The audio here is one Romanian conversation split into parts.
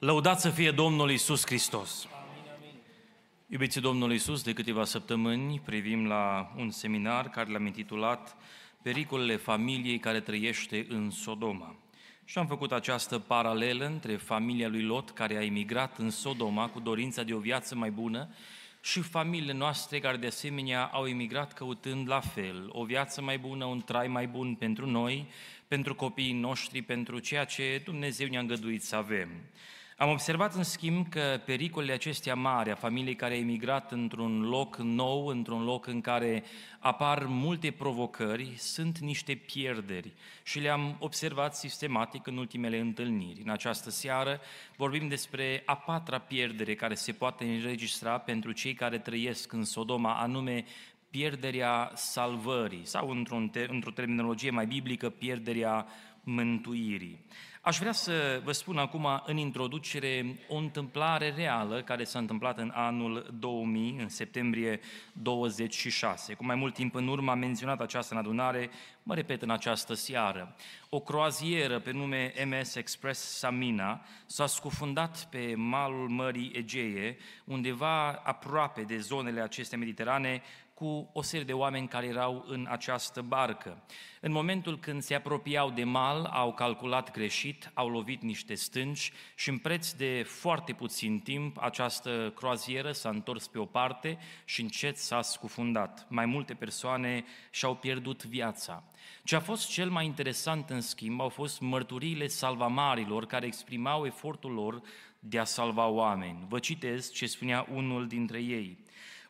Lăudați să fie Domnul Isus Hristos! Iubiții Domnului Isus, de câteva săptămâni privim la un seminar care l-am intitulat Pericolele familiei care trăiește în Sodoma. Și am făcut această paralelă între familia lui Lot, care a emigrat în Sodoma cu dorința de o viață mai bună, și familiile noastre care de asemenea au emigrat căutând la fel o viață mai bună, un trai mai bun pentru noi, pentru copiii noștri, pentru ceea ce Dumnezeu ne-a îngăduit să avem. Am observat, în schimb, că pericolele acestea mari a familiei care a emigrat într-un loc nou, într-un loc în care apar multe provocări, sunt niște pierderi și le-am observat sistematic în ultimele întâlniri. În această seară vorbim despre a patra pierdere care se poate înregistra pentru cei care trăiesc în Sodoma, anume pierderea salvării sau, într-o terminologie mai biblică, pierderea mântuirii. Aș vrea să vă spun acum în introducere o întâmplare reală care s-a întâmplat în anul 2000, în septembrie 26. Cu mai mult timp în urmă am menționat această adunare, mă repet în această seară. O croazieră pe nume MS Express Samina s-a scufundat pe malul Mării Egee, undeva aproape de zonele acestea mediterane, cu o serie de oameni care erau în această barcă. În momentul când se apropiau de mal, au calculat greșit, au lovit niște stânci și în preț de foarte puțin timp această croazieră s-a întors pe o parte și încet s-a scufundat. Mai multe persoane și-au pierdut viața. Ce a fost cel mai interesant, în schimb, au fost mărturiile salvamarilor care exprimau efortul lor de a salva oameni. Vă citez ce spunea unul dintre ei.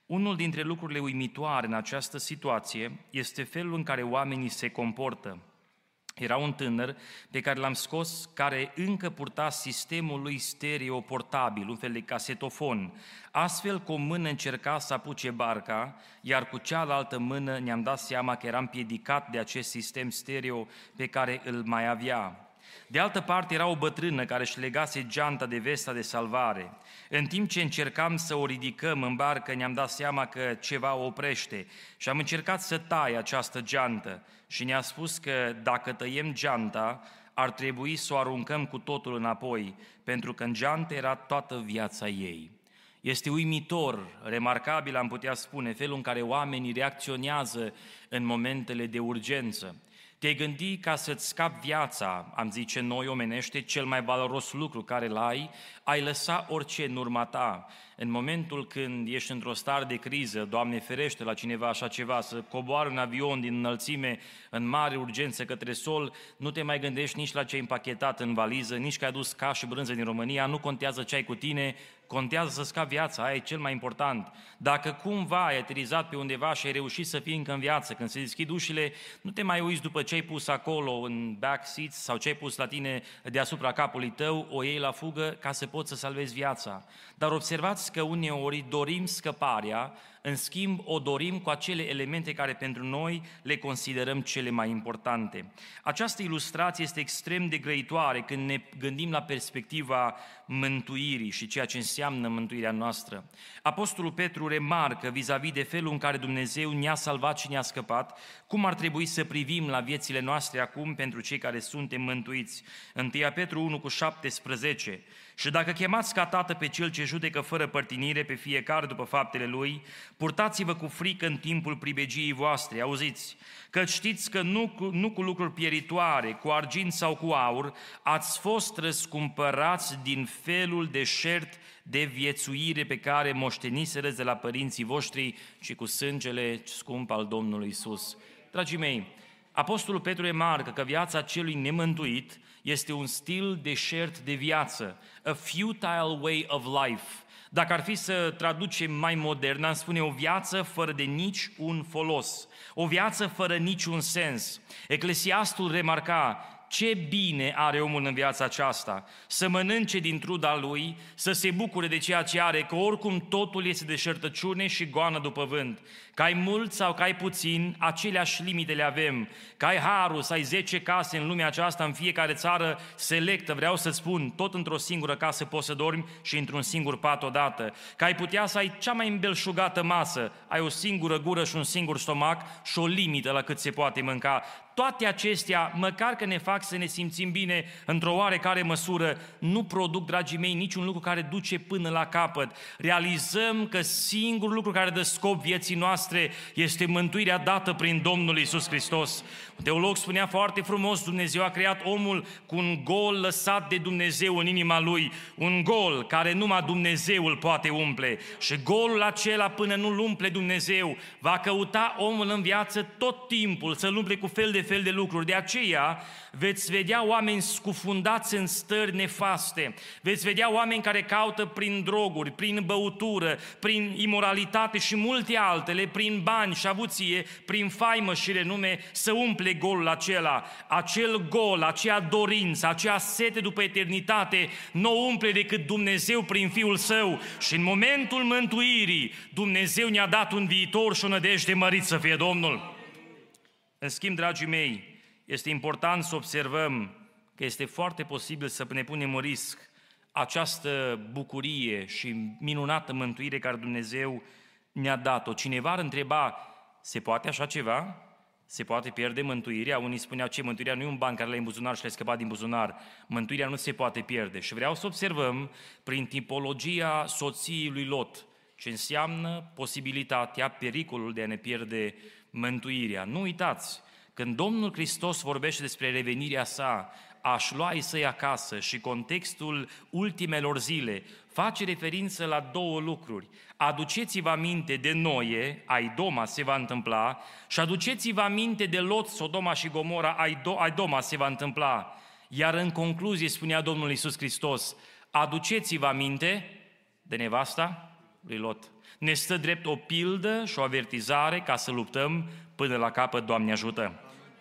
Unul dintre lucrurile uimitoare în această situație este felul în care oamenii se comportă. Era un tânăr pe care l-am scos, care încă purta sistemul lui stereo portabil, un fel de casetofon. Astfel, cu o mână încerca să apuce barca, iar cu cealaltă mână ne-am dat seama că eram piedicat de acest sistem stereo pe care îl mai avea. De altă parte era o bătrână care își legase geanta de vesta de salvare. În timp ce încercam să o ridicăm în barcă, ne-am dat seama că ceva o oprește și am încercat să tai această geantă și ne-a spus că dacă tăiem geanta, ar trebui să o aruncăm cu totul înapoi, pentru că în geantă era toată viața ei. Este uimitor, remarcabil am putea spune, felul în care oamenii reacționează în momentele de urgență. Te-ai gândi ca să-ți scapi viața, am zice noi omenește, cel mai valoros lucru care l-ai, ai lăsa orice în urma ta. În momentul când ești într-o stare de criză, Doamne ferește la cineva așa ceva, să coboare un avion din înălțime în mare urgență către sol, nu te mai gândești nici la ce ai împachetat în valiză, nici că ai adus ca și brânză din România, nu contează ce ai cu tine, contează să scapi viața, aia e cel mai important. Dacă cumva ai aterizat pe undeva și ai reușit să fii încă în viață, când se deschid ușile, nu te mai uiți după ce ai pus acolo în back seats sau ce ai pus la tine deasupra capului tău, o iei la fugă ca să poți să salvezi viața. Dar observați că uneori dorim scăparea, în schimb o dorim cu acele elemente care pentru noi le considerăm cele mai importante. Această ilustrație este extrem de grăitoare când ne gândim la perspectiva mântuirii și ceea ce înseamnă mântuirea noastră. Apostolul Petru remarcă vis-a-vis de felul în care Dumnezeu ne-a salvat și ne-a scăpat, cum ar trebui să privim la viețile noastre acum pentru cei care suntem mântuiți. 1 Petru 1 cu 17 și dacă chemați ca tată pe cel ce judecă fără părtinire pe fiecare după faptele lui, purtați-vă cu frică în timpul pribegiei voastre, auziți, că știți că nu cu, nu cu lucruri pieritoare, cu argint sau cu aur, ați fost răscumpărați din felul de șert de viețuire pe care moșteniserăți de la părinții voștri, ci cu sângele scump al Domnului Isus. Dragii mei, Apostolul Petru remarcă că viața celui nemântuit este un stil deșert de viață, a futile way of life. Dacă ar fi să traducem mai modern, am spune o viață fără de nici un folos, o viață fără niciun sens. Eclesiastul remarca, ce bine are omul în viața aceasta, să mănânce din truda lui, să se bucure de ceea ce are, că oricum totul este de șertăciune și goană după vânt. Că ai mult sau că ai puțin, aceleași limite le avem. Că ai harul, să ai 10 case în lumea aceasta, în fiecare țară selectă, vreau să spun, tot într-o singură casă poți să dormi și într-un singur pat odată. Că ai putea să ai cea mai îmbelșugată masă, ai o singură gură și un singur stomac și o limită la cât se poate mânca toate acestea, măcar că ne fac să ne simțim bine într-o oarecare măsură, nu produc, dragii mei, niciun lucru care duce până la capăt. Realizăm că singurul lucru care dă scop vieții noastre este mântuirea dată prin Domnul Isus Hristos. Un teolog spunea foarte frumos, Dumnezeu a creat omul cu un gol lăsat de Dumnezeu în inima lui, un gol care numai Dumnezeu îl poate umple. Și golul acela, până nu-l umple Dumnezeu, va căuta omul în viață tot timpul să-l umple cu fel de fel de lucruri. De aceea veți vedea oameni scufundați în stări nefaste, veți vedea oameni care caută prin droguri, prin băutură, prin imoralitate și multe altele, prin bani și avuție, prin faimă și renume, să umple golul acela. Acel gol, acea dorință, acea sete după eternitate, nu o umple decât Dumnezeu prin Fiul Său și în momentul mântuirii Dumnezeu ne-a dat un viitor și o nădejde mărit să fie Domnul. În schimb, dragii mei, este important să observăm că este foarte posibil să ne punem în risc această bucurie și minunată mântuire care Dumnezeu ne-a dat-o. Cineva ar întreba, se poate așa ceva? Se poate pierde mântuirea? Unii spuneau, ce mântuirea nu e un ban care l-ai în buzunar și l-ai scăpat din buzunar. Mântuirea nu se poate pierde. Și vreau să observăm prin tipologia soției lui Lot, ce înseamnă posibilitatea, pericolul de a ne pierde mântuirea. Nu uitați, când Domnul Hristos vorbește despre revenirea sa, aș lua să-i acasă și contextul ultimelor zile face referință la două lucruri. Aduceți-vă aminte de Noie, ai Doma se va întâmpla, și aduceți-vă aminte de Lot, Sodoma și Gomora, ai, Do- ai Doma se va întâmpla. Iar în concluzie spunea Domnul Iisus Hristos, aduceți-vă aminte de nevasta lui Lot. Ne stă drept o pildă și o avertizare ca să luptăm până la capăt, Doamne ajută.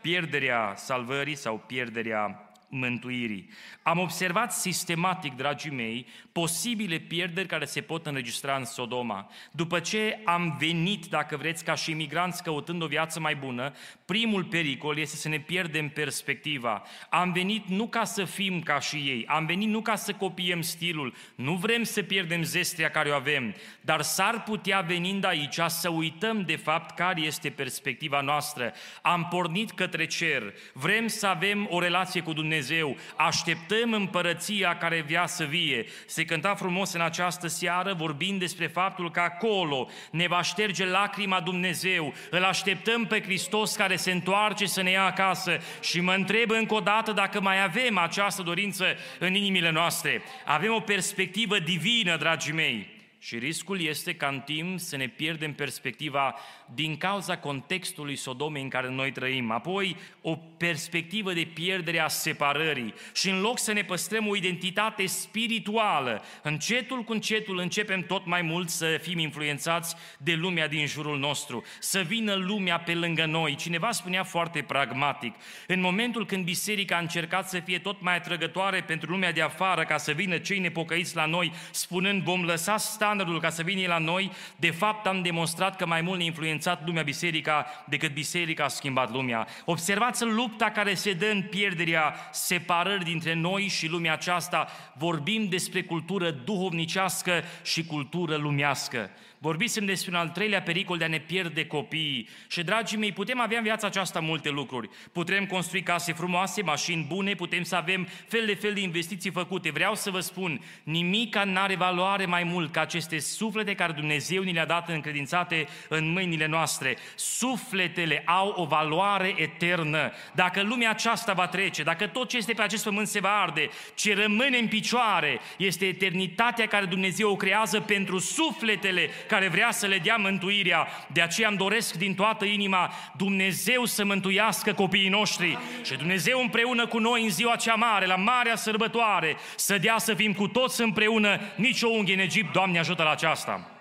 Pierderea salvării sau pierderea mântuirii. Am observat sistematic, dragii mei, posibile pierderi care se pot înregistra în Sodoma. După ce am venit, dacă vreți, ca și imigranți căutând o viață mai bună, primul pericol este să ne pierdem perspectiva. Am venit nu ca să fim ca și ei, am venit nu ca să copiem stilul, nu vrem să pierdem zestria care o avem, dar s-ar putea venind aici să uităm de fapt care este perspectiva noastră. Am pornit către cer, vrem să avem o relație cu Dumnezeu, Dumnezeu, așteptăm împărăția care vrea să vie. Se cânta frumos în această seară vorbind despre faptul că acolo ne va șterge lacrima Dumnezeu, îl așteptăm pe Hristos care se întoarce să ne ia acasă și mă întreb încă o dată dacă mai avem această dorință în inimile noastre. Avem o perspectivă divină, dragii mei. Și riscul este ca în timp să ne pierdem perspectiva din cauza contextului Sodomei în care noi trăim. Apoi, o perspectivă de pierdere a separării. Și în loc să ne păstrăm o identitate spirituală, încetul cu încetul începem tot mai mult să fim influențați de lumea din jurul nostru. Să vină lumea pe lângă noi. Cineva spunea foarte pragmatic. În momentul când biserica a încercat să fie tot mai atrăgătoare pentru lumea de afară, ca să vină cei nepocăiți la noi, spunând vom lăsa standardul ca să vină la noi, de fapt am demonstrat că mai mult ne influențat lumea biserica decât biserica a schimbat lumea. Observați lupta care se dă în pierderea separării dintre noi și lumea aceasta. Vorbim despre cultură duhovnicească și cultură lumească. Vorbisem despre un al treilea pericol de a ne pierde copiii. Și, dragii mei, putem avea în viața aceasta multe lucruri. Putem construi case frumoase, mașini bune, putem să avem fel de fel de investiții făcute. Vreau să vă spun, nimica n-are valoare mai mult ca aceste suflete care Dumnezeu ni le-a dat încredințate în mâinile noastre. Sufletele au o valoare eternă. Dacă lumea aceasta va trece, dacă tot ce este pe acest pământ se va arde, ce rămâne în picioare este eternitatea care Dumnezeu o creează pentru sufletele care vrea să le dea mântuirea. De aceea îmi doresc din toată inima Dumnezeu să mântuiască copiii noștri și Dumnezeu împreună cu noi în ziua cea mare, la marea sărbătoare, să dea să fim cu toți împreună, nici o unghi în Egipt, Doamne ajută la aceasta.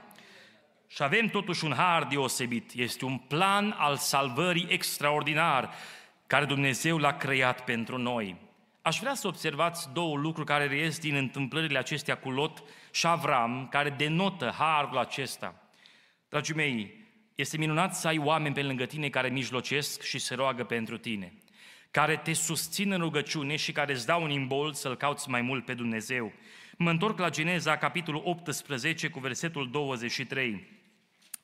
Și avem totuși un har deosebit. Este un plan al salvării extraordinar care Dumnezeu l-a creat pentru noi. Aș vrea să observați două lucruri care reies din întâmplările acestea cu Lot și Avram, care denotă harul acesta. Dragii mei, este minunat să ai oameni pe lângă tine care mijlocesc și se roagă pentru tine, care te susțin în rugăciune și care îți dau un imbol să-L cauți mai mult pe Dumnezeu. Mă întorc la Geneza, capitolul 18, cu versetul 23.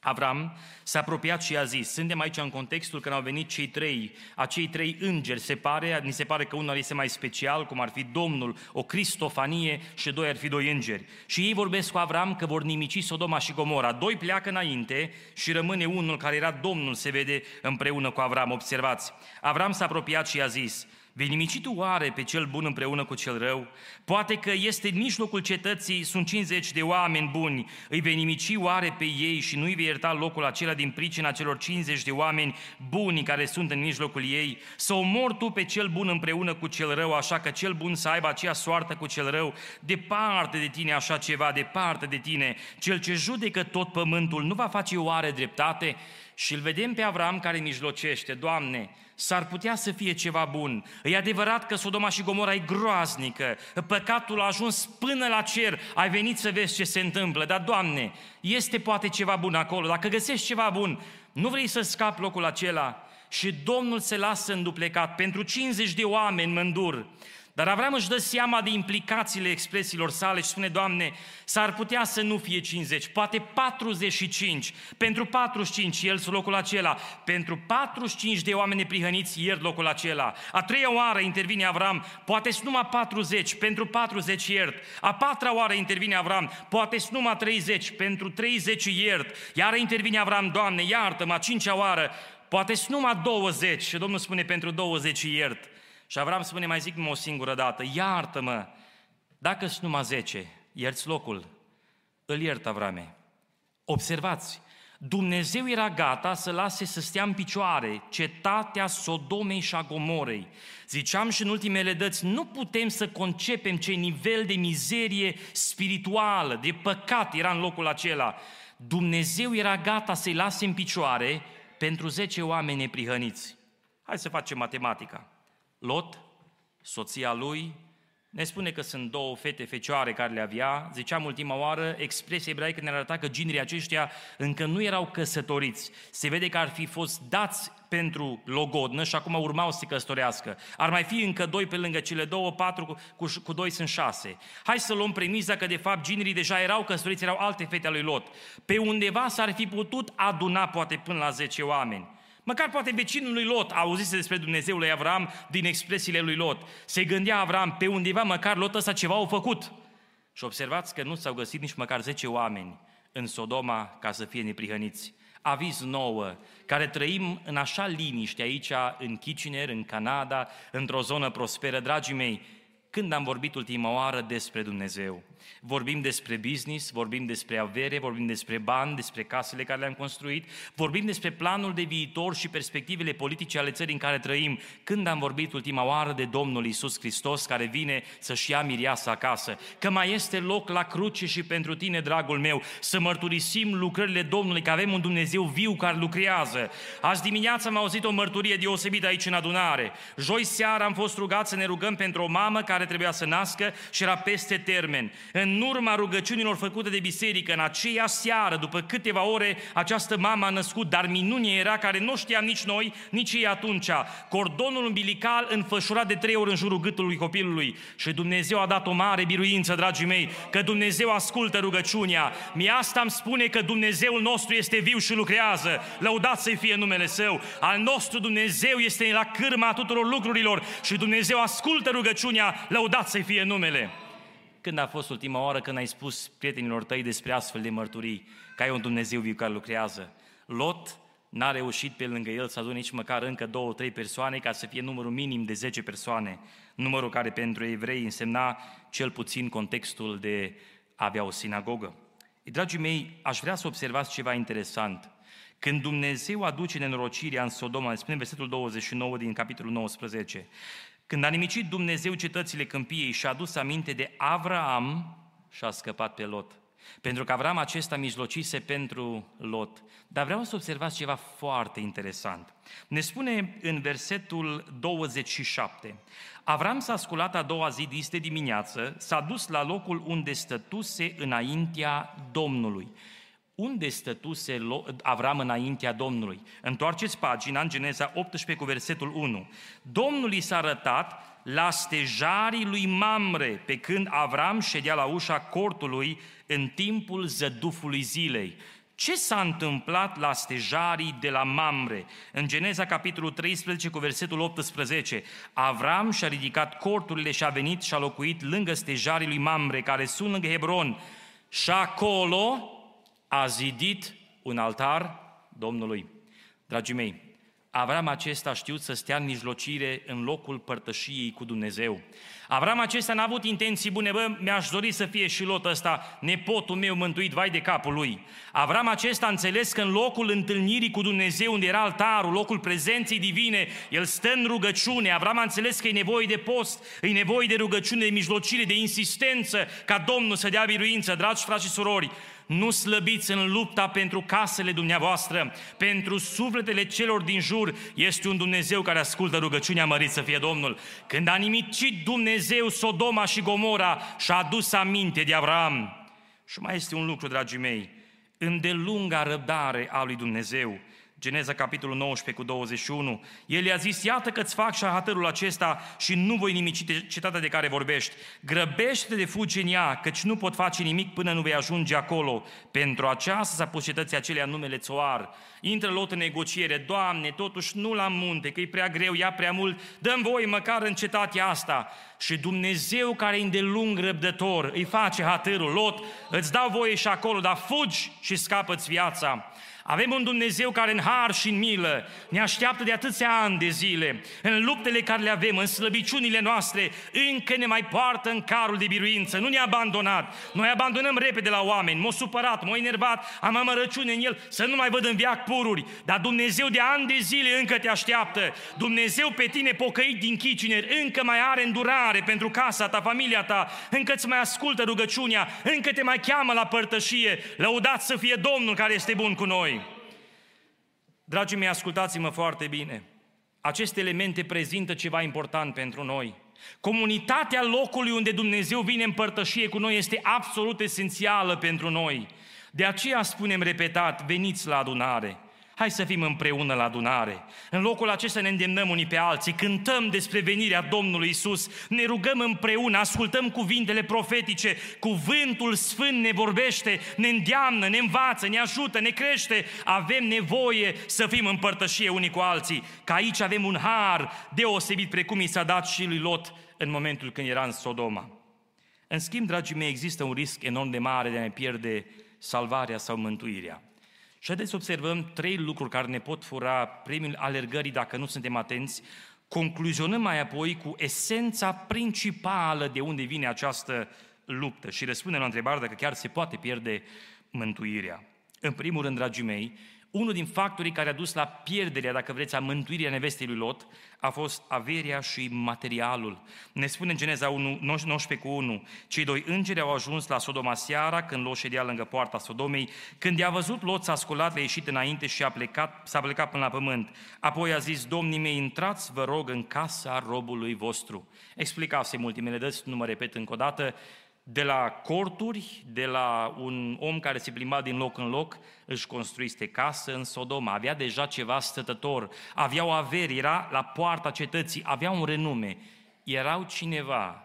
Avram s-a apropiat și a zis, suntem aici în contextul când au venit cei trei, acei trei îngeri, se pare, ni se pare că unul este mai special, cum ar fi Domnul, o cristofanie și doi ar fi doi îngeri. Și ei vorbesc cu Avram că vor nimici Sodoma și Gomora. Doi pleacă înainte și rămâne unul care era Domnul, se vede împreună cu Avram. Observați, Avram s-a apropiat și a zis, Vei nimici tu oare pe cel bun împreună cu cel rău? Poate că este în mijlocul cetății, sunt 50 de oameni buni, îi vei nimici oare pe ei și nu îi vei ierta locul acela din pricina celor 50 de oameni buni care sunt în mijlocul ei? Să omor tu pe cel bun împreună cu cel rău, așa că cel bun să aibă aceea soartă cu cel rău? Departe de tine așa ceva, departe de tine. Cel ce judecă tot pământul nu va face oare dreptate? Și îl vedem pe Avram care mijlocește, Doamne, s-ar putea să fie ceva bun. E adevărat că Sodoma și Gomora e groaznică, păcatul a ajuns până la cer, ai venit să vezi ce se întâmplă, dar Doamne, este poate ceva bun acolo, dacă găsești ceva bun, nu vrei să scapi locul acela? Și Domnul se lasă înduplecat pentru 50 de oameni mândur. Dar Avram își dă seama de implicațiile expresiilor sale și spune, Doamne, s-ar putea să nu fie 50, poate 45. Pentru 45 iert locul acela. Pentru 45 de oameni neprihăniți iert locul acela. A treia oară intervine Avram, poate numai 40, pentru 40 iert. A patra oară intervine Avram, poate numai 30, pentru 30 iert. Iar intervine Avram, Doamne, iartă-mă, a cincea oară, poate numai 20 și Domnul spune pentru 20 iert. Și Avram spune, mai zic o singură dată, iartă-mă, dacă sunt numai zece, ierți locul, îl iert Avrame. Observați, Dumnezeu era gata să lase să stea în picioare cetatea Sodomei și a Gomorei. Ziceam și în ultimele dăți, nu putem să concepem ce nivel de mizerie spirituală, de păcat era în locul acela. Dumnezeu era gata să-i lase în picioare pentru zece oameni neprihăniți. Hai să facem matematica. Lot, soția lui, ne spune că sunt două fete fecioare care le avea. Ziceam ultima oară, expresia ebraică ne arăta că ginerii aceștia încă nu erau căsătoriți. Se vede că ar fi fost dați pentru logodnă și acum urmau să se căsătorească. Ar mai fi încă doi pe lângă cele două, patru cu, cu, cu doi sunt șase. Hai să luăm premiza că de fapt ginerii deja erau căsătoriți, erau alte fete ale lui Lot. Pe undeva s-ar fi putut aduna poate până la zece oameni. Măcar poate vecinul lui Lot auzise despre Dumnezeul lui Avram din expresiile lui Lot. Se gândea Avram, pe undeva măcar Lot ăsta ceva au făcut. Și observați că nu s-au găsit nici măcar 10 oameni în Sodoma ca să fie neprihăniți. Aviz nouă, care trăim în așa liniște aici, în Kitchener, în Canada, într-o zonă prosperă. Dragii mei, când am vorbit ultima oară despre Dumnezeu? Vorbim despre business, vorbim despre avere, vorbim despre bani, despre casele care le-am construit, vorbim despre planul de viitor și perspectivele politice ale țării în care trăim. Când am vorbit ultima oară de Domnul Isus Hristos care vine să-și ia miriasa acasă, că mai este loc la cruce și pentru tine, dragul meu, să mărturisim lucrările Domnului, că avem un Dumnezeu viu care lucrează. Azi dimineața am auzit o mărturie deosebită aici în adunare. Joi seara am fost rugat să ne rugăm pentru o mamă care trebuia să nască și era peste termen. În urma rugăciunilor făcute de biserică, în aceea seară, după câteva ore, această mamă a născut, dar minunie era care nu știam nici noi, nici ei atunci. Cordonul umbilical înfășurat de trei ori în jurul gâtului copilului. Și Dumnezeu a dat o mare biruință, dragii mei, că Dumnezeu ascultă rugăciunea. Mi asta îmi spune că Dumnezeul nostru este viu și lucrează. Lăudat să-i fie numele Său. Al nostru Dumnezeu este la cârma tuturor lucrurilor și Dumnezeu ascultă rugăciunea. Lăudat să-i fie numele. Când a fost ultima oară când ai spus prietenilor tăi despre astfel de mărturii, că ai un Dumnezeu viu care lucrează? Lot n-a reușit pe lângă el să adune nici măcar încă două, trei persoane ca să fie numărul minim de 10 persoane, numărul care pentru evrei însemna cel puțin contextul de a avea o sinagogă. Dragii mei, aș vrea să observați ceva interesant. Când Dumnezeu aduce nenorocirea în Sodoma, spune versetul 29 din capitolul 19, când a nimicit Dumnezeu cetățile câmpiei și a adus aminte de Avraam și a scăpat pe Lot. Pentru că Avram acesta mijlocise pentru Lot. Dar vreau să observați ceva foarte interesant. Ne spune în versetul 27. Avram s-a sculat a doua zi de dimineață, s-a dus la locul unde stătuse înaintea Domnului unde stătuse Avram înaintea Domnului. Întoarceți pagina în Geneza 18 cu versetul 1. Domnul i s-a arătat la stejarii lui Mamre, pe când Avram ședea la ușa cortului în timpul zădufului zilei. Ce s-a întâmplat la stejarii de la Mamre? În Geneza, capitolul 13, cu versetul 18, Avram și-a ridicat corturile și a venit și a locuit lângă stejarii lui Mamre, care sunt lângă Hebron. Și acolo a zidit un altar Domnului. Dragii mei, Avram acesta a știut să stea în mijlocire în locul părtășiei cu Dumnezeu. Avram acesta n-a avut intenții bune, bă, mi-aș dori să fie și lot ăsta, nepotul meu mântuit, vai de capul lui. Avram acesta a înțeles că în locul întâlnirii cu Dumnezeu, unde era altarul, locul prezenței divine, el stă în rugăciune. Avram a înțeles că e nevoie de post, e nevoie de rugăciune, de mijlocire, de insistență, ca Domnul să dea biruință, dragi frați și surori. Nu slăbiți în lupta pentru casele dumneavoastră, pentru sufletele celor din jur. Este un Dumnezeu care ascultă rugăciunea mărit să fie Domnul. Când a nimicit Dumnezeu Sodoma și Gomora și-a adus aminte de Avram. Și mai este un lucru, dragii mei, îndelunga răbdare a lui Dumnezeu Geneza, capitolul 19 cu 21. El i-a zis, iată că îți fac șahatărul acesta și nu voi nimici cetatea de care vorbești. Grăbește de fugi în ea, căci nu pot face nimic până nu vei ajunge acolo. Pentru aceasta s-a pus cetății acelea numele Țoar. Intră Lot în negociere, Doamne, totuși nu la munte, că e prea greu, ia prea mult, dăm voi măcar în cetatea asta. Și Dumnezeu care e îndelung răbdător, îi face hatărul, Lot, îți dau voie și acolo, dar fugi și scapă-ți viața. Avem un Dumnezeu care în har și în milă ne așteaptă de atâția ani de zile. În luptele care le avem, în slăbiciunile noastre, încă ne mai poartă în carul de biruință. Nu ne-a abandonat. Noi abandonăm repede la oameni. M-a supărat, m-a enervat, am amărăciune în el, să nu mai văd în viac pururi. Dar Dumnezeu de ani de zile încă te așteaptă. Dumnezeu pe tine pocăit din chicineri, încă mai are îndurare pentru casa ta, familia ta, încă îți mai ascultă rugăciunea, încă te mai cheamă la părtășie. Lăudați să fie Domnul care este bun cu noi. Dragii mei, ascultați-mă foarte bine. Aceste elemente prezintă ceva important pentru noi. Comunitatea locului unde Dumnezeu vine în părtășie cu noi este absolut esențială pentru noi. De aceea spunem repetat, veniți la adunare. Hai să fim împreună la adunare. În locul acesta ne îndemnăm unii pe alții, cântăm despre venirea Domnului Isus, ne rugăm împreună, ascultăm cuvintele profetice, cuvântul sfânt ne vorbește, ne îndeamnă, ne învață, ne ajută, ne crește. Avem nevoie să fim în părtășie unii cu alții, că aici avem un har deosebit precum i s-a dat și lui Lot în momentul când era în Sodoma. În schimb, dragii mei, există un risc enorm de mare de a ne pierde salvarea sau mântuirea. Și haideți să observăm trei lucruri care ne pot fura premiul alergării dacă nu suntem atenți. Concluzionăm mai apoi cu esența principală de unde vine această luptă și răspundem la întrebare dacă chiar se poate pierde mântuirea. În primul rând, dragii mei, unul din factorii care a dus la pierderea, dacă vreți, a mântuirii a nevestei lui Lot, a fost averia și materialul. Ne spune în Geneza 1, 19 cu 1, cei doi îngeri au ajuns la Sodoma seara, când Lot ședea lângă poarta Sodomei, când i-a văzut Lot, s-a sculat, le-a ieșit înainte și a plecat, s-a plecat până la pământ. Apoi a zis, domnii mei, intrați, vă rog, în casa robului vostru. Explicase ultimele dăți, nu mă repet încă o dată, de la corturi, de la un om care se plimba din loc în loc, își construiste casă în Sodoma, avea deja ceva stătător, avea o avere, era la poarta cetății, avea un renume, erau cineva.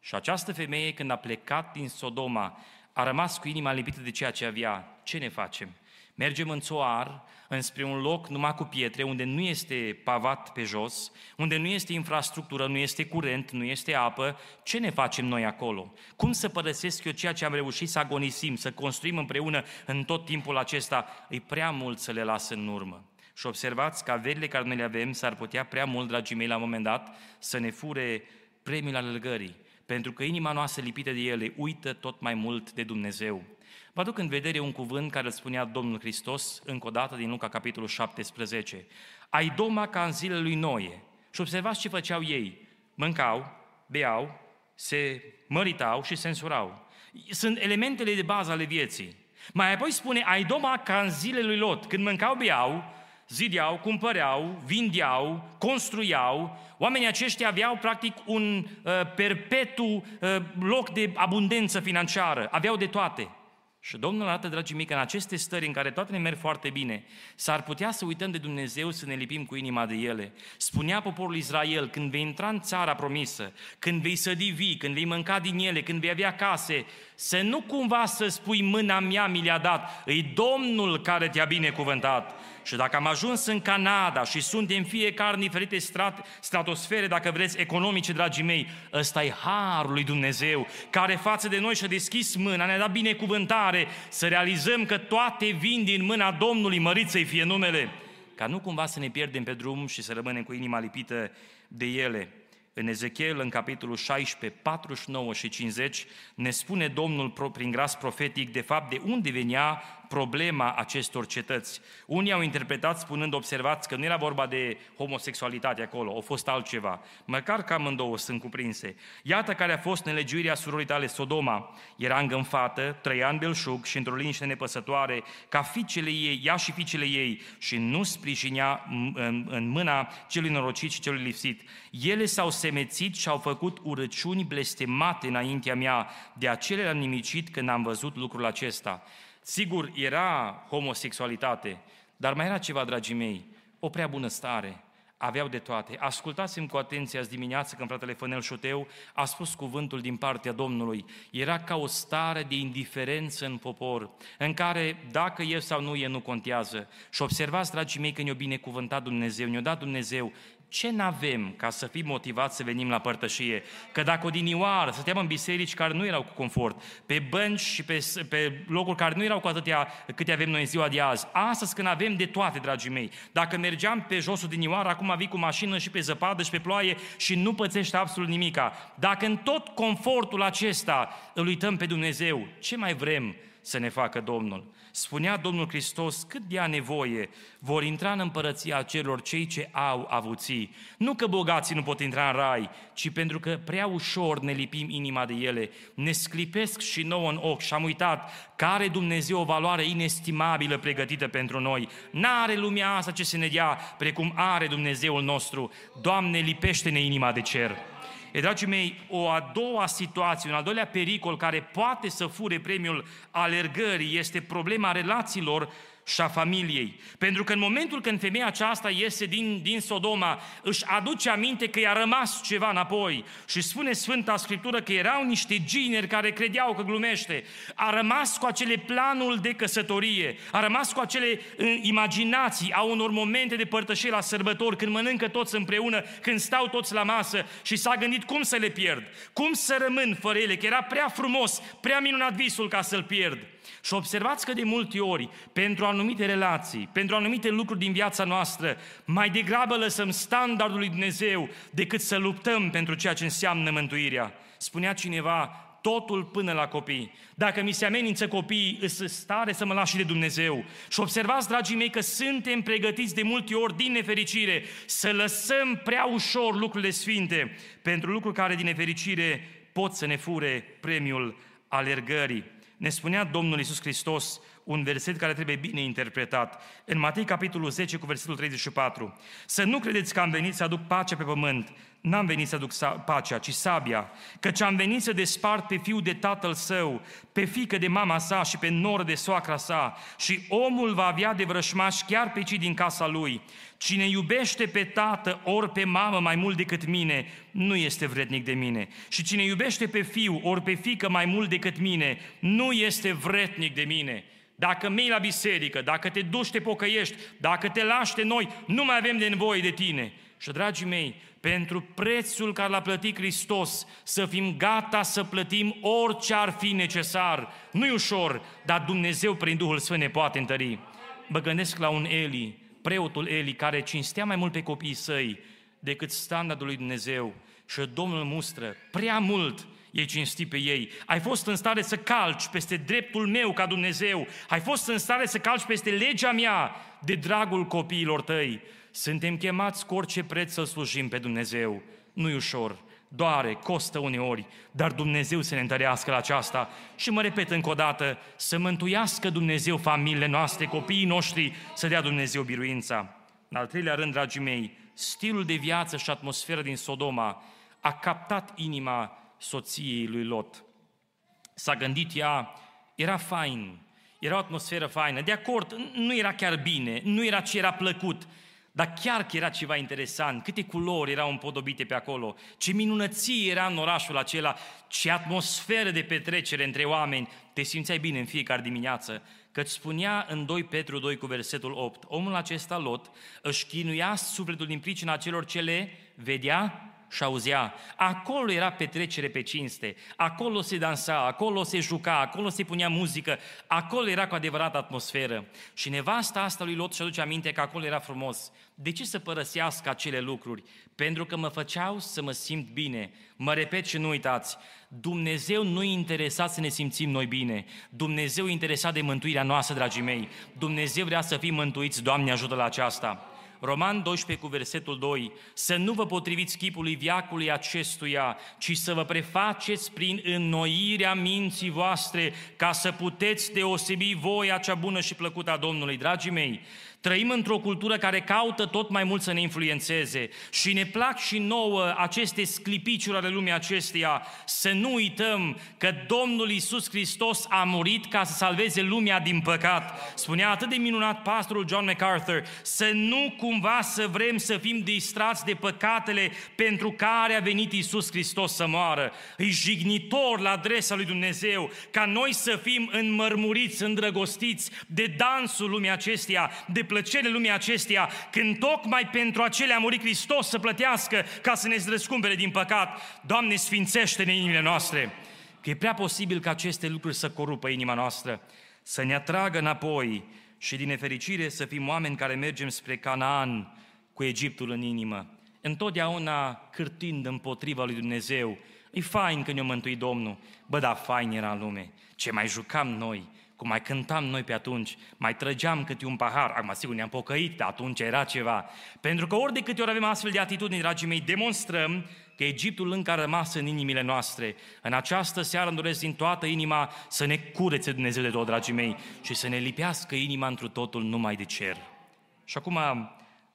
Și această femeie, când a plecat din Sodoma, a rămas cu inima lipită de ceea ce avea. Ce ne facem? Mergem în țoar, înspre un loc numai cu pietre, unde nu este pavat pe jos, unde nu este infrastructură, nu este curent, nu este apă. Ce ne facem noi acolo? Cum să părăsesc eu ceea ce am reușit să agonisim, să construim împreună în tot timpul acesta? E prea mult să le las în urmă. Și observați că averile care noi le avem s-ar putea prea mult, dragii mei, la un moment dat, să ne fure premiul alergării. Pentru că inima noastră lipită de ele uită tot mai mult de Dumnezeu. Vă aduc în vedere un cuvânt care îl spunea Domnul Hristos încă o dată din Luca, capitolul 17. Ai doma ca în zilele lui Noe. Și observați ce făceau ei. Mâncau, beau, se măritau și se însurau. Sunt elementele de bază ale vieții. Mai apoi spune, ai doma ca în zilele lui Lot. Când mâncau, beau, zideau, cumpăreau, vindeau, construiau. Oamenii aceștia aveau practic un uh, perpetu uh, loc de abundență financiară. Aveau de toate. Și Domnul arată, dragii mei, că în aceste stări în care toate ne merg foarte bine, s-ar putea să uităm de Dumnezeu, să ne lipim cu inima de ele. Spunea poporul Israel, când vei intra în țara promisă, când vei sădi vii, când vei mânca din ele, când vei avea case, să nu cumva să spui mâna mea mi le-a dat, îi Domnul care te-a binecuvântat. Și dacă am ajuns în Canada și suntem fiecare în diferite strat, stratosfere, dacă vreți, economice, dragii mei, ăsta e harul lui Dumnezeu, care față de noi și-a deschis mâna, ne-a dat binecuvântare să realizăm că toate vin din mâna Domnului, mărit să-i fie numele, ca nu cumva să ne pierdem pe drum și să rămânem cu inima lipită de ele. În Ezechiel, în capitolul 16, 49 și 50, ne spune Domnul prin gras profetic, de fapt, de unde venea problema acestor cetăți. Unii au interpretat spunând, observați, că nu era vorba de homosexualitate acolo, a fost altceva. Măcar că amândouă sunt cuprinse. Iată care a fost nelegiuirea surorii tale Sodoma. Era îngânfată, trăia în belșug și într-o liniște nepăsătoare, ca fiicele ei, ea și fiicele ei, și nu sprijinea în, în mâna celui norocit și celui lipsit. Ele s-au semețit și au făcut urăciuni blestemate înaintea mea, de acele am nimicit când am văzut lucrul acesta. Sigur, era homosexualitate, dar mai era ceva, dragii mei, o prea bună stare, aveau de toate. Ascultați-mi cu atenție azi dimineață când fratele Fănel Șoteu a spus cuvântul din partea Domnului. Era ca o stare de indiferență în popor, în care dacă e sau nu e, nu contează. Și observați, dragii mei, că ne-a binecuvântat Dumnezeu, ne-a dat Dumnezeu ce n-avem ca să fim motivați să venim la părtășie? Că dacă odinioară stăteam în biserici care nu erau cu confort, pe bănci și pe, pe locuri care nu erau cu atâtea câte avem noi în ziua de azi, astăzi când avem de toate, dragii mei, dacă mergeam pe josul odinioară, acum vii cu mașină și pe zăpadă și pe ploaie și nu pățești absolut nimica. Dacă în tot confortul acesta îl uităm pe Dumnezeu, ce mai vrem să ne facă Domnul? Spunea Domnul Hristos cât de nevoie vor intra în împărăția celor cei ce au avuții. Nu că bogații nu pot intra în rai, ci pentru că prea ușor ne lipim inima de ele, ne sclipesc și nouă în ochi și am uitat care Dumnezeu o valoare inestimabilă pregătită pentru noi. N-are lumea asta ce să ne dea precum are Dumnezeul nostru. Doamne, lipește-ne inima de cer. E, dragii mei, o a doua situație, un al doilea pericol care poate să fure premiul alergării este problema relațiilor și a familiei. Pentru că în momentul când femeia aceasta iese din, din Sodoma, își aduce aminte că i-a rămas ceva înapoi. Și spune Sfânta Scriptură că erau niște gineri care credeau că glumește. A rămas cu acele planul de căsătorie, a rămas cu acele uh, imaginații a unor momente de părtășie la sărbători, când mănâncă toți împreună, când stau toți la masă și s-a gândit cum să le pierd, cum să rămân fără ele, că era prea frumos, prea minunat visul ca să-l pierd. Și observați că de multe ori, pentru anumite relații, pentru anumite lucruri din viața noastră, mai degrabă lăsăm standardul lui Dumnezeu decât să luptăm pentru ceea ce înseamnă mântuirea. Spunea cineva, totul până la copii. Dacă mi se amenință copiii, îs stare să mă lași de Dumnezeu. Și observați, dragii mei, că suntem pregătiți de multe ori, din nefericire, să lăsăm prea ușor lucrurile sfinte pentru lucruri care, din nefericire, pot să ne fure premiul alergării ne spunea Domnul Iisus Hristos un verset care trebuie bine interpretat. În Matei, capitolul 10, cu versetul 34. Să nu credeți că am venit să aduc pace pe pământ. N-am venit să aduc pacea, ci sabia. Căci am venit să despart pe fiul de tatăl său, pe fică de mama sa și pe noră de soacra sa. Și omul va avea de vrășmași chiar pe cei din casa lui. Cine iubește pe tată ori pe mamă mai mult decât mine, nu este vrednic de mine. Și cine iubește pe fiu ori pe fică mai mult decât mine, nu este vrednic de mine. Dacă mei la biserică, dacă te duci, te pocăiești, dacă te lași de noi, nu mai avem de nevoie de tine. Și, dragii mei, pentru prețul care l-a plătit Hristos, să fim gata să plătim orice ar fi necesar. Nu-i ușor, dar Dumnezeu prin Duhul Sfânt ne poate întări. Mă gândesc la un Eli, preotul Eli, care cinstea mai mult pe copiii săi decât standardul lui Dumnezeu. Și Domnul mustră prea mult ei cinsti pe ei. Ai fost în stare să calci peste dreptul meu ca Dumnezeu. Ai fost în stare să calci peste legea mea de dragul copiilor tăi. Suntem chemați cu orice preț să slujim pe Dumnezeu. Nu-i ușor, doare, costă uneori, dar Dumnezeu să ne întărească la aceasta. Și mă repet încă o dată, să mântuiască Dumnezeu familiile noastre, copiii noștri, să dea Dumnezeu biruința. În al treilea rând, dragii mei, stilul de viață și atmosfera din Sodoma a captat inima soției lui Lot. S-a gândit ea, era fain, era o atmosferă faină. De acord, nu era chiar bine, nu era ce era plăcut, dar chiar că era ceva interesant, câte culori erau împodobite pe acolo, ce minunăție era în orașul acela, ce atmosferă de petrecere între oameni, te simțeai bine în fiecare dimineață, căci spunea în 2 Petru 2 cu versetul 8, omul acesta, Lot, își chinuia sufletul din pricina celor ce le vedea și auzea. Acolo era petrecere pe cinste, acolo se dansa, acolo se juca, acolo se punea muzică, acolo era cu adevărat atmosferă. Și nevasta asta lui Lot și aduce aminte că acolo era frumos. De ce să părăsească acele lucruri? Pentru că mă făceau să mă simt bine. Mă repet și nu uitați, Dumnezeu nu e interesat să ne simțim noi bine. Dumnezeu e interesat de mântuirea noastră, dragii mei. Dumnezeu vrea să fim mântuiți, Doamne ajută la aceasta. Roman 12 cu versetul 2, să nu vă potriviți chipului viacului acestuia, ci să vă prefaceți prin înnoirea minții voastre, ca să puteți deosebi voia cea bună și plăcută a Domnului. Dragii mei, Trăim într-o cultură care caută tot mai mult să ne influențeze și ne plac și nouă aceste sclipiciuri ale lumii acesteia. Să nu uităm că Domnul Isus Hristos a murit ca să salveze lumea din păcat. Spunea atât de minunat pastorul John MacArthur, să nu cumva să vrem să fim distrați de păcatele pentru care a venit Isus Hristos să moară. E jignitor la adresa lui Dumnezeu ca noi să fim înmărmuriți, îndrăgostiți de dansul lumii acesteia, de plăcerile lumii acesteia, când tocmai pentru acele a murit Hristos să plătească ca să ne răscumpere din păcat. Doamne, sfințește-ne inimile noastre! Că e prea posibil ca aceste lucruri să corupă inima noastră, să ne atragă înapoi și din nefericire să fim oameni care mergem spre Canaan cu Egiptul în inimă, întotdeauna cârtind împotriva lui Dumnezeu. E fain că ne-a mântuit Domnul, bă, da, fain era în lume. Ce mai jucam noi, cum mai cântam noi pe atunci, mai trăgeam câte un pahar, acum sigur ne-am pocăit, dar atunci era ceva. Pentru că ori de câte ori avem astfel de atitudini, dragii mei, demonstrăm că Egiptul încă a rămas în inimile noastre. În această seară îmi doresc din toată inima să ne curețe Dumnezeu de tot, dragii mei, și să ne lipească inima întru totul numai de cer. Și acum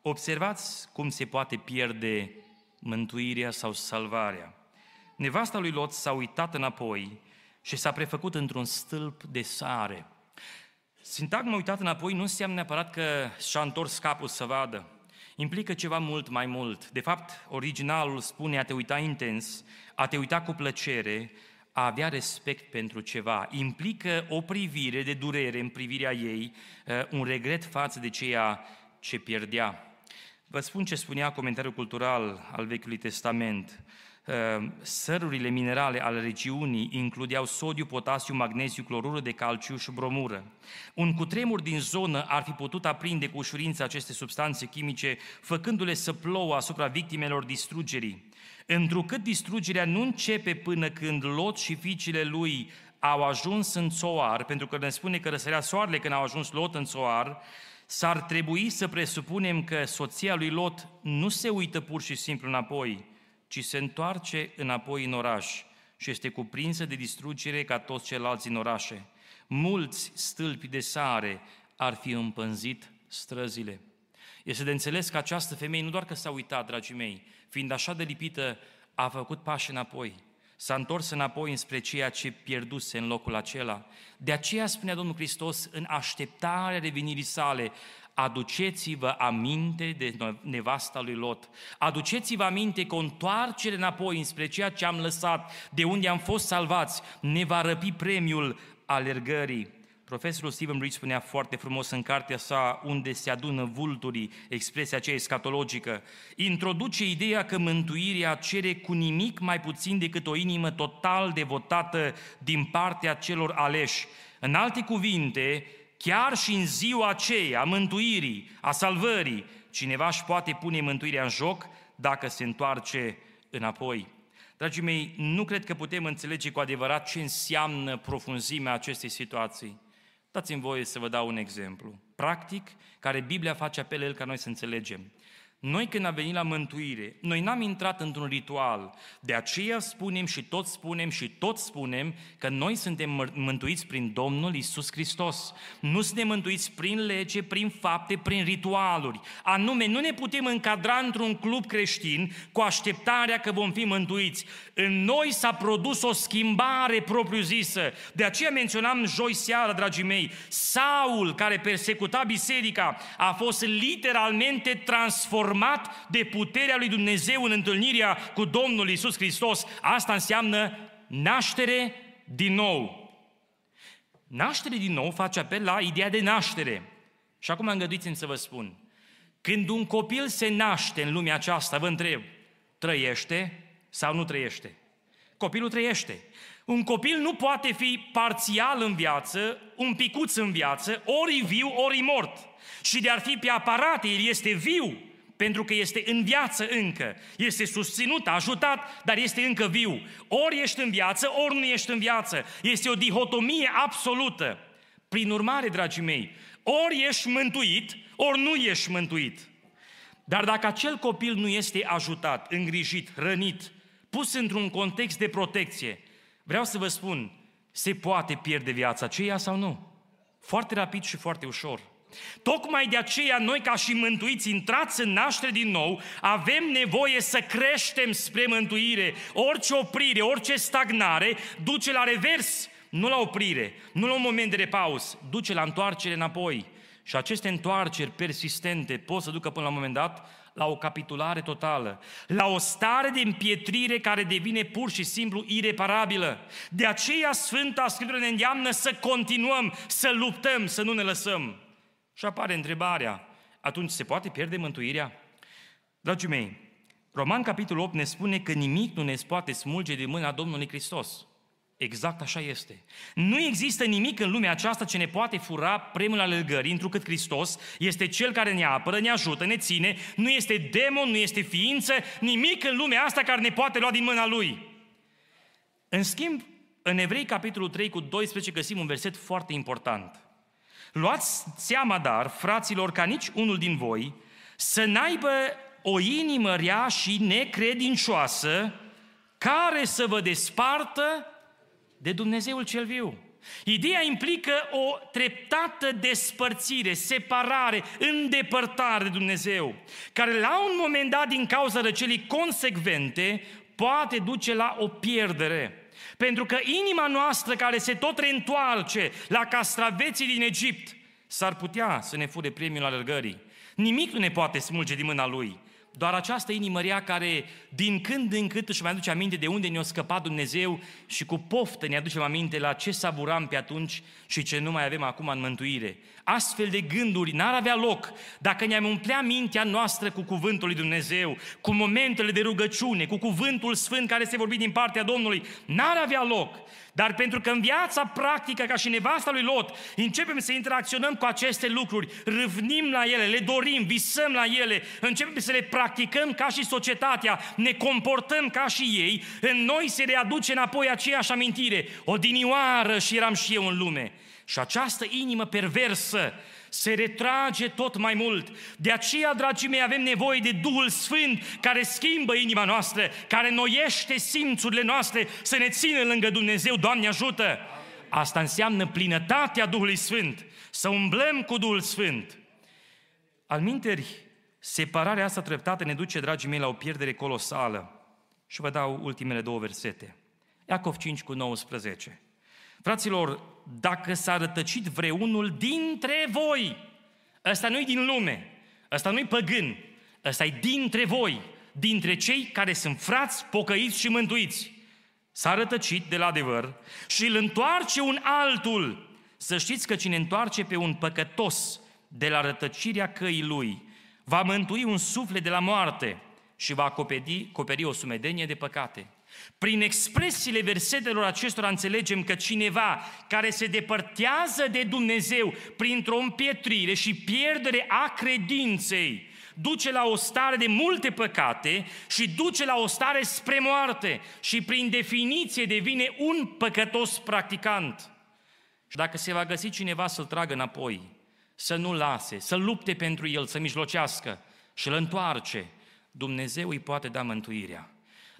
observați cum se poate pierde mântuirea sau salvarea. Nevasta lui Lot s-a uitat înapoi și s-a prefăcut într-un stâlp de sare. Sintagma uitat înapoi nu înseamnă neapărat că și-a întors capul să vadă. Implică ceva mult mai mult. De fapt, originalul spune a te uita intens, a te uita cu plăcere, a avea respect pentru ceva. Implică o privire de durere în privirea ei, uh, un regret față de ceea ce pierdea. Vă spun ce spunea comentariul cultural al Vechiului Testament. Ehm, sărurile minerale ale regiunii includeau sodiu, potasiu, magneziu, clorură de calciu și bromură. Un cutremur din zonă ar fi putut aprinde cu ușurință aceste substanțe chimice, făcându-le să plouă asupra victimelor distrugerii. Întrucât distrugerea nu începe până când Lot și fiicele lui au ajuns în Țoar, pentru că ne spune că răsărea soarele când au ajuns Lot în Țoar, s-ar trebui să presupunem că soția lui Lot nu se uită pur și simplu înapoi, ci se întoarce înapoi în oraș și este cuprinsă de distrugere ca toți ceilalți în orașe. Mulți stâlpi de sare ar fi împânzit străzile. Este de înțeles că această femeie nu doar că s-a uitat, dragii mei, fiind așa de lipită, a făcut pași înapoi. S-a întors înapoi înspre ceea ce pierduse în locul acela. De aceea spunea Domnul Hristos, în așteptarea revenirii sale, aduceți-vă aminte de nevasta lui Lot. Aduceți-vă aminte că o întoarcere înapoi înspre ceea ce am lăsat, de unde am fost salvați, ne va răpi premiul alergării. Profesorul Stephen Rich spunea foarte frumos în cartea sa Unde se adună vulturii, expresia aceea escatologică, introduce ideea că mântuirea cere cu nimic mai puțin decât o inimă total devotată din partea celor aleși. În alte cuvinte, Chiar și în ziua aceea a mântuirii, a salvării, cineva își poate pune mântuirea în joc dacă se întoarce înapoi. Dragii mei, nu cred că putem înțelege cu adevărat ce înseamnă profunzimea acestei situații. Dați-mi voie să vă dau un exemplu, practic, care Biblia face apel el ca noi să înțelegem. Noi când am venit la mântuire, noi n-am intrat într-un ritual. De aceea spunem și tot spunem și tot spunem că noi suntem mântuiți prin Domnul Isus Hristos. Nu suntem mântuiți prin lege, prin fapte, prin ritualuri. Anume, nu ne putem încadra într-un club creștin cu așteptarea că vom fi mântuiți. În noi s-a produs o schimbare propriu-zisă. De aceea menționam joi seară, dragii mei, Saul, care persecuta biserica, a fost literalmente transformat format de puterea lui Dumnezeu în întâlnirea cu Domnul Isus Hristos. Asta înseamnă naștere din nou. Naștere din nou face apel la ideea de naștere. Și acum îngăduiți-mi să vă spun. Când un copil se naște în lumea aceasta, vă întreb, trăiește sau nu trăiește? Copilul trăiește. Un copil nu poate fi parțial în viață, un picuț în viață, ori viu, ori mort. Și de ar fi pe aparate, el este viu, pentru că este în viață încă, este susținut, ajutat, dar este încă viu. Ori ești în viață, ori nu ești în viață. Este o dihotomie absolută. Prin urmare, dragii mei, ori ești mântuit, ori nu ești mântuit. Dar dacă acel copil nu este ajutat, îngrijit, rănit, pus într-un context de protecție, vreau să vă spun, se poate pierde viața aceea sau nu? Foarte rapid și foarte ușor. Tocmai de aceea noi ca și mântuiți intrați în naștere din nou, avem nevoie să creștem spre mântuire. Orice oprire, orice stagnare duce la revers, nu la oprire, nu la un moment de repaus, duce la întoarcere înapoi. Și aceste întoarceri persistente pot să ducă până la un moment dat la o capitulare totală, la o stare de împietrire care devine pur și simplu ireparabilă. De aceea Sfânta Scriptură ne îndeamnă să continuăm, să luptăm, să nu ne lăsăm. Și apare întrebarea, atunci se poate pierde mântuirea? Dragii mei, Roman capitolul 8 ne spune că nimic nu ne poate smulge de mâna Domnului Hristos. Exact așa este. Nu există nimic în lumea aceasta ce ne poate fura premiul alergării, întrucât Hristos este Cel care ne apără, ne ajută, ne ține, nu este demon, nu este ființă, nimic în lumea asta care ne poate lua din mâna Lui. În schimb, în Evrei, capitolul 3 cu 12, găsim un verset foarte important. Luați seama, dar, fraților, ca nici unul din voi să n-aibă o inimă rea și necredincioasă care să vă despartă de Dumnezeul cel viu. Ideea implică o treptată despărțire, separare, îndepărtare de Dumnezeu, care la un moment dat, din cauza răcelii consecvente, poate duce la o pierdere. Pentru că inima noastră care se tot reîntoarce la castraveții din Egipt, s-ar putea să ne fure premiul alergării. Nimic nu ne poate smulge din mâna Lui. Doar această inimă rea care din când în când își mai aduce aminte de unde ne-a scăpat Dumnezeu și cu poftă ne aducem aminte la ce saburam pe atunci și ce nu mai avem acum în mântuire. Astfel de gânduri n-ar avea loc dacă ne-am umplea mintea noastră cu cuvântul lui Dumnezeu, cu momentele de rugăciune, cu cuvântul sfânt care se vorbi din partea Domnului. N-ar avea loc. Dar pentru că în viața practică, ca și nevasta lui Lot, începem să interacționăm cu aceste lucruri, râvnim la ele, le dorim, visăm la ele, începem să le practicăm ca și societatea, ne comportăm ca și ei, în noi se readuce înapoi aceeași amintire. O dinioară și eram și eu în lume. Și această inimă perversă se retrage tot mai mult. De aceea, dragii mei, avem nevoie de Duhul Sfânt care schimbă inima noastră, care noiește simțurile noastre să ne țină lângă Dumnezeu. Doamne ajută! Asta înseamnă plinătatea Duhului Sfânt, să umblăm cu Duhul Sfânt. Al minteri, separarea asta treptată ne duce, dragii mei, la o pierdere colosală. Și vă dau ultimele două versete. Iacov 5 cu 19. Fraților, dacă s-a rătăcit vreunul dintre voi, ăsta nu-i din lume, ăsta nu-i păgân, ăsta e dintre voi, dintre cei care sunt frați, pocăiți și mântuiți. S-a rătăcit de la adevăr și îl întoarce un altul. Să știți că cine întoarce pe un păcătos de la rătăcirea căii lui, va mântui un suflet de la moarte și va acoperi, acoperi o sumedenie de păcate. Prin expresiile versetelor acestora înțelegem că cineva care se depărtează de Dumnezeu printr-o împietrire și pierdere a credinței, duce la o stare de multe păcate și duce la o stare spre moarte și prin definiție devine un păcătos practicant. Și dacă se va găsi cineva să-l tragă înapoi, să nu lase, să lupte pentru el, să mijlocească, și îl întoarce, Dumnezeu îi poate da mântuirea.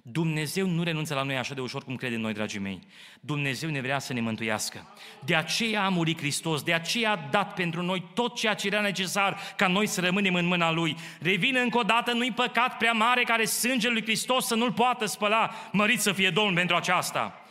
Dumnezeu nu renunță la noi așa de ușor cum credem noi, dragii mei. Dumnezeu ne vrea să ne mântuiască. De aceea a murit Hristos, de aceea a dat pentru noi tot ceea ce era necesar ca noi să rămânem în mâna Lui. Revin încă o dată, nu-i păcat prea mare care sângele lui Hristos să nu-l poată spăla. Mărit să fie Domnul pentru aceasta.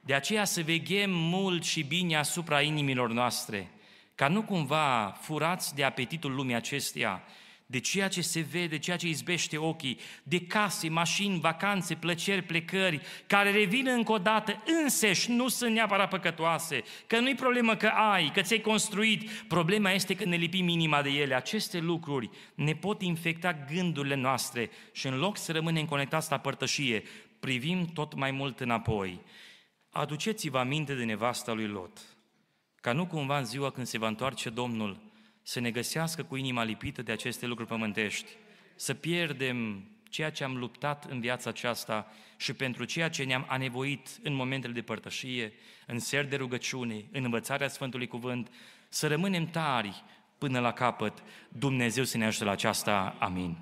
De aceea să veghem mult și bine asupra inimilor noastre, ca nu cumva furați de apetitul lumii acesteia, de ceea ce se vede, ceea ce izbește ochii, de case, mașini, vacanțe, plăceri, plecări, care revin încă o dată, înseși nu sunt neapărat păcătoase, că nu-i problemă că ai, că ți-ai construit, problema este că ne lipim inima de ele. Aceste lucruri ne pot infecta gândurile noastre și în loc să rămânem conectați la părtășie, privim tot mai mult înapoi. Aduceți-vă aminte de nevasta lui Lot, ca nu cumva în ziua când se va întoarce Domnul, să ne găsească cu inima lipită de aceste lucruri pământești, să pierdem ceea ce am luptat în viața aceasta și pentru ceea ce ne-am anevoit în momentele de părtășie, în ser de rugăciune, în învățarea Sfântului Cuvânt, să rămânem tari până la capăt. Dumnezeu să ne ajute la aceasta. Amin.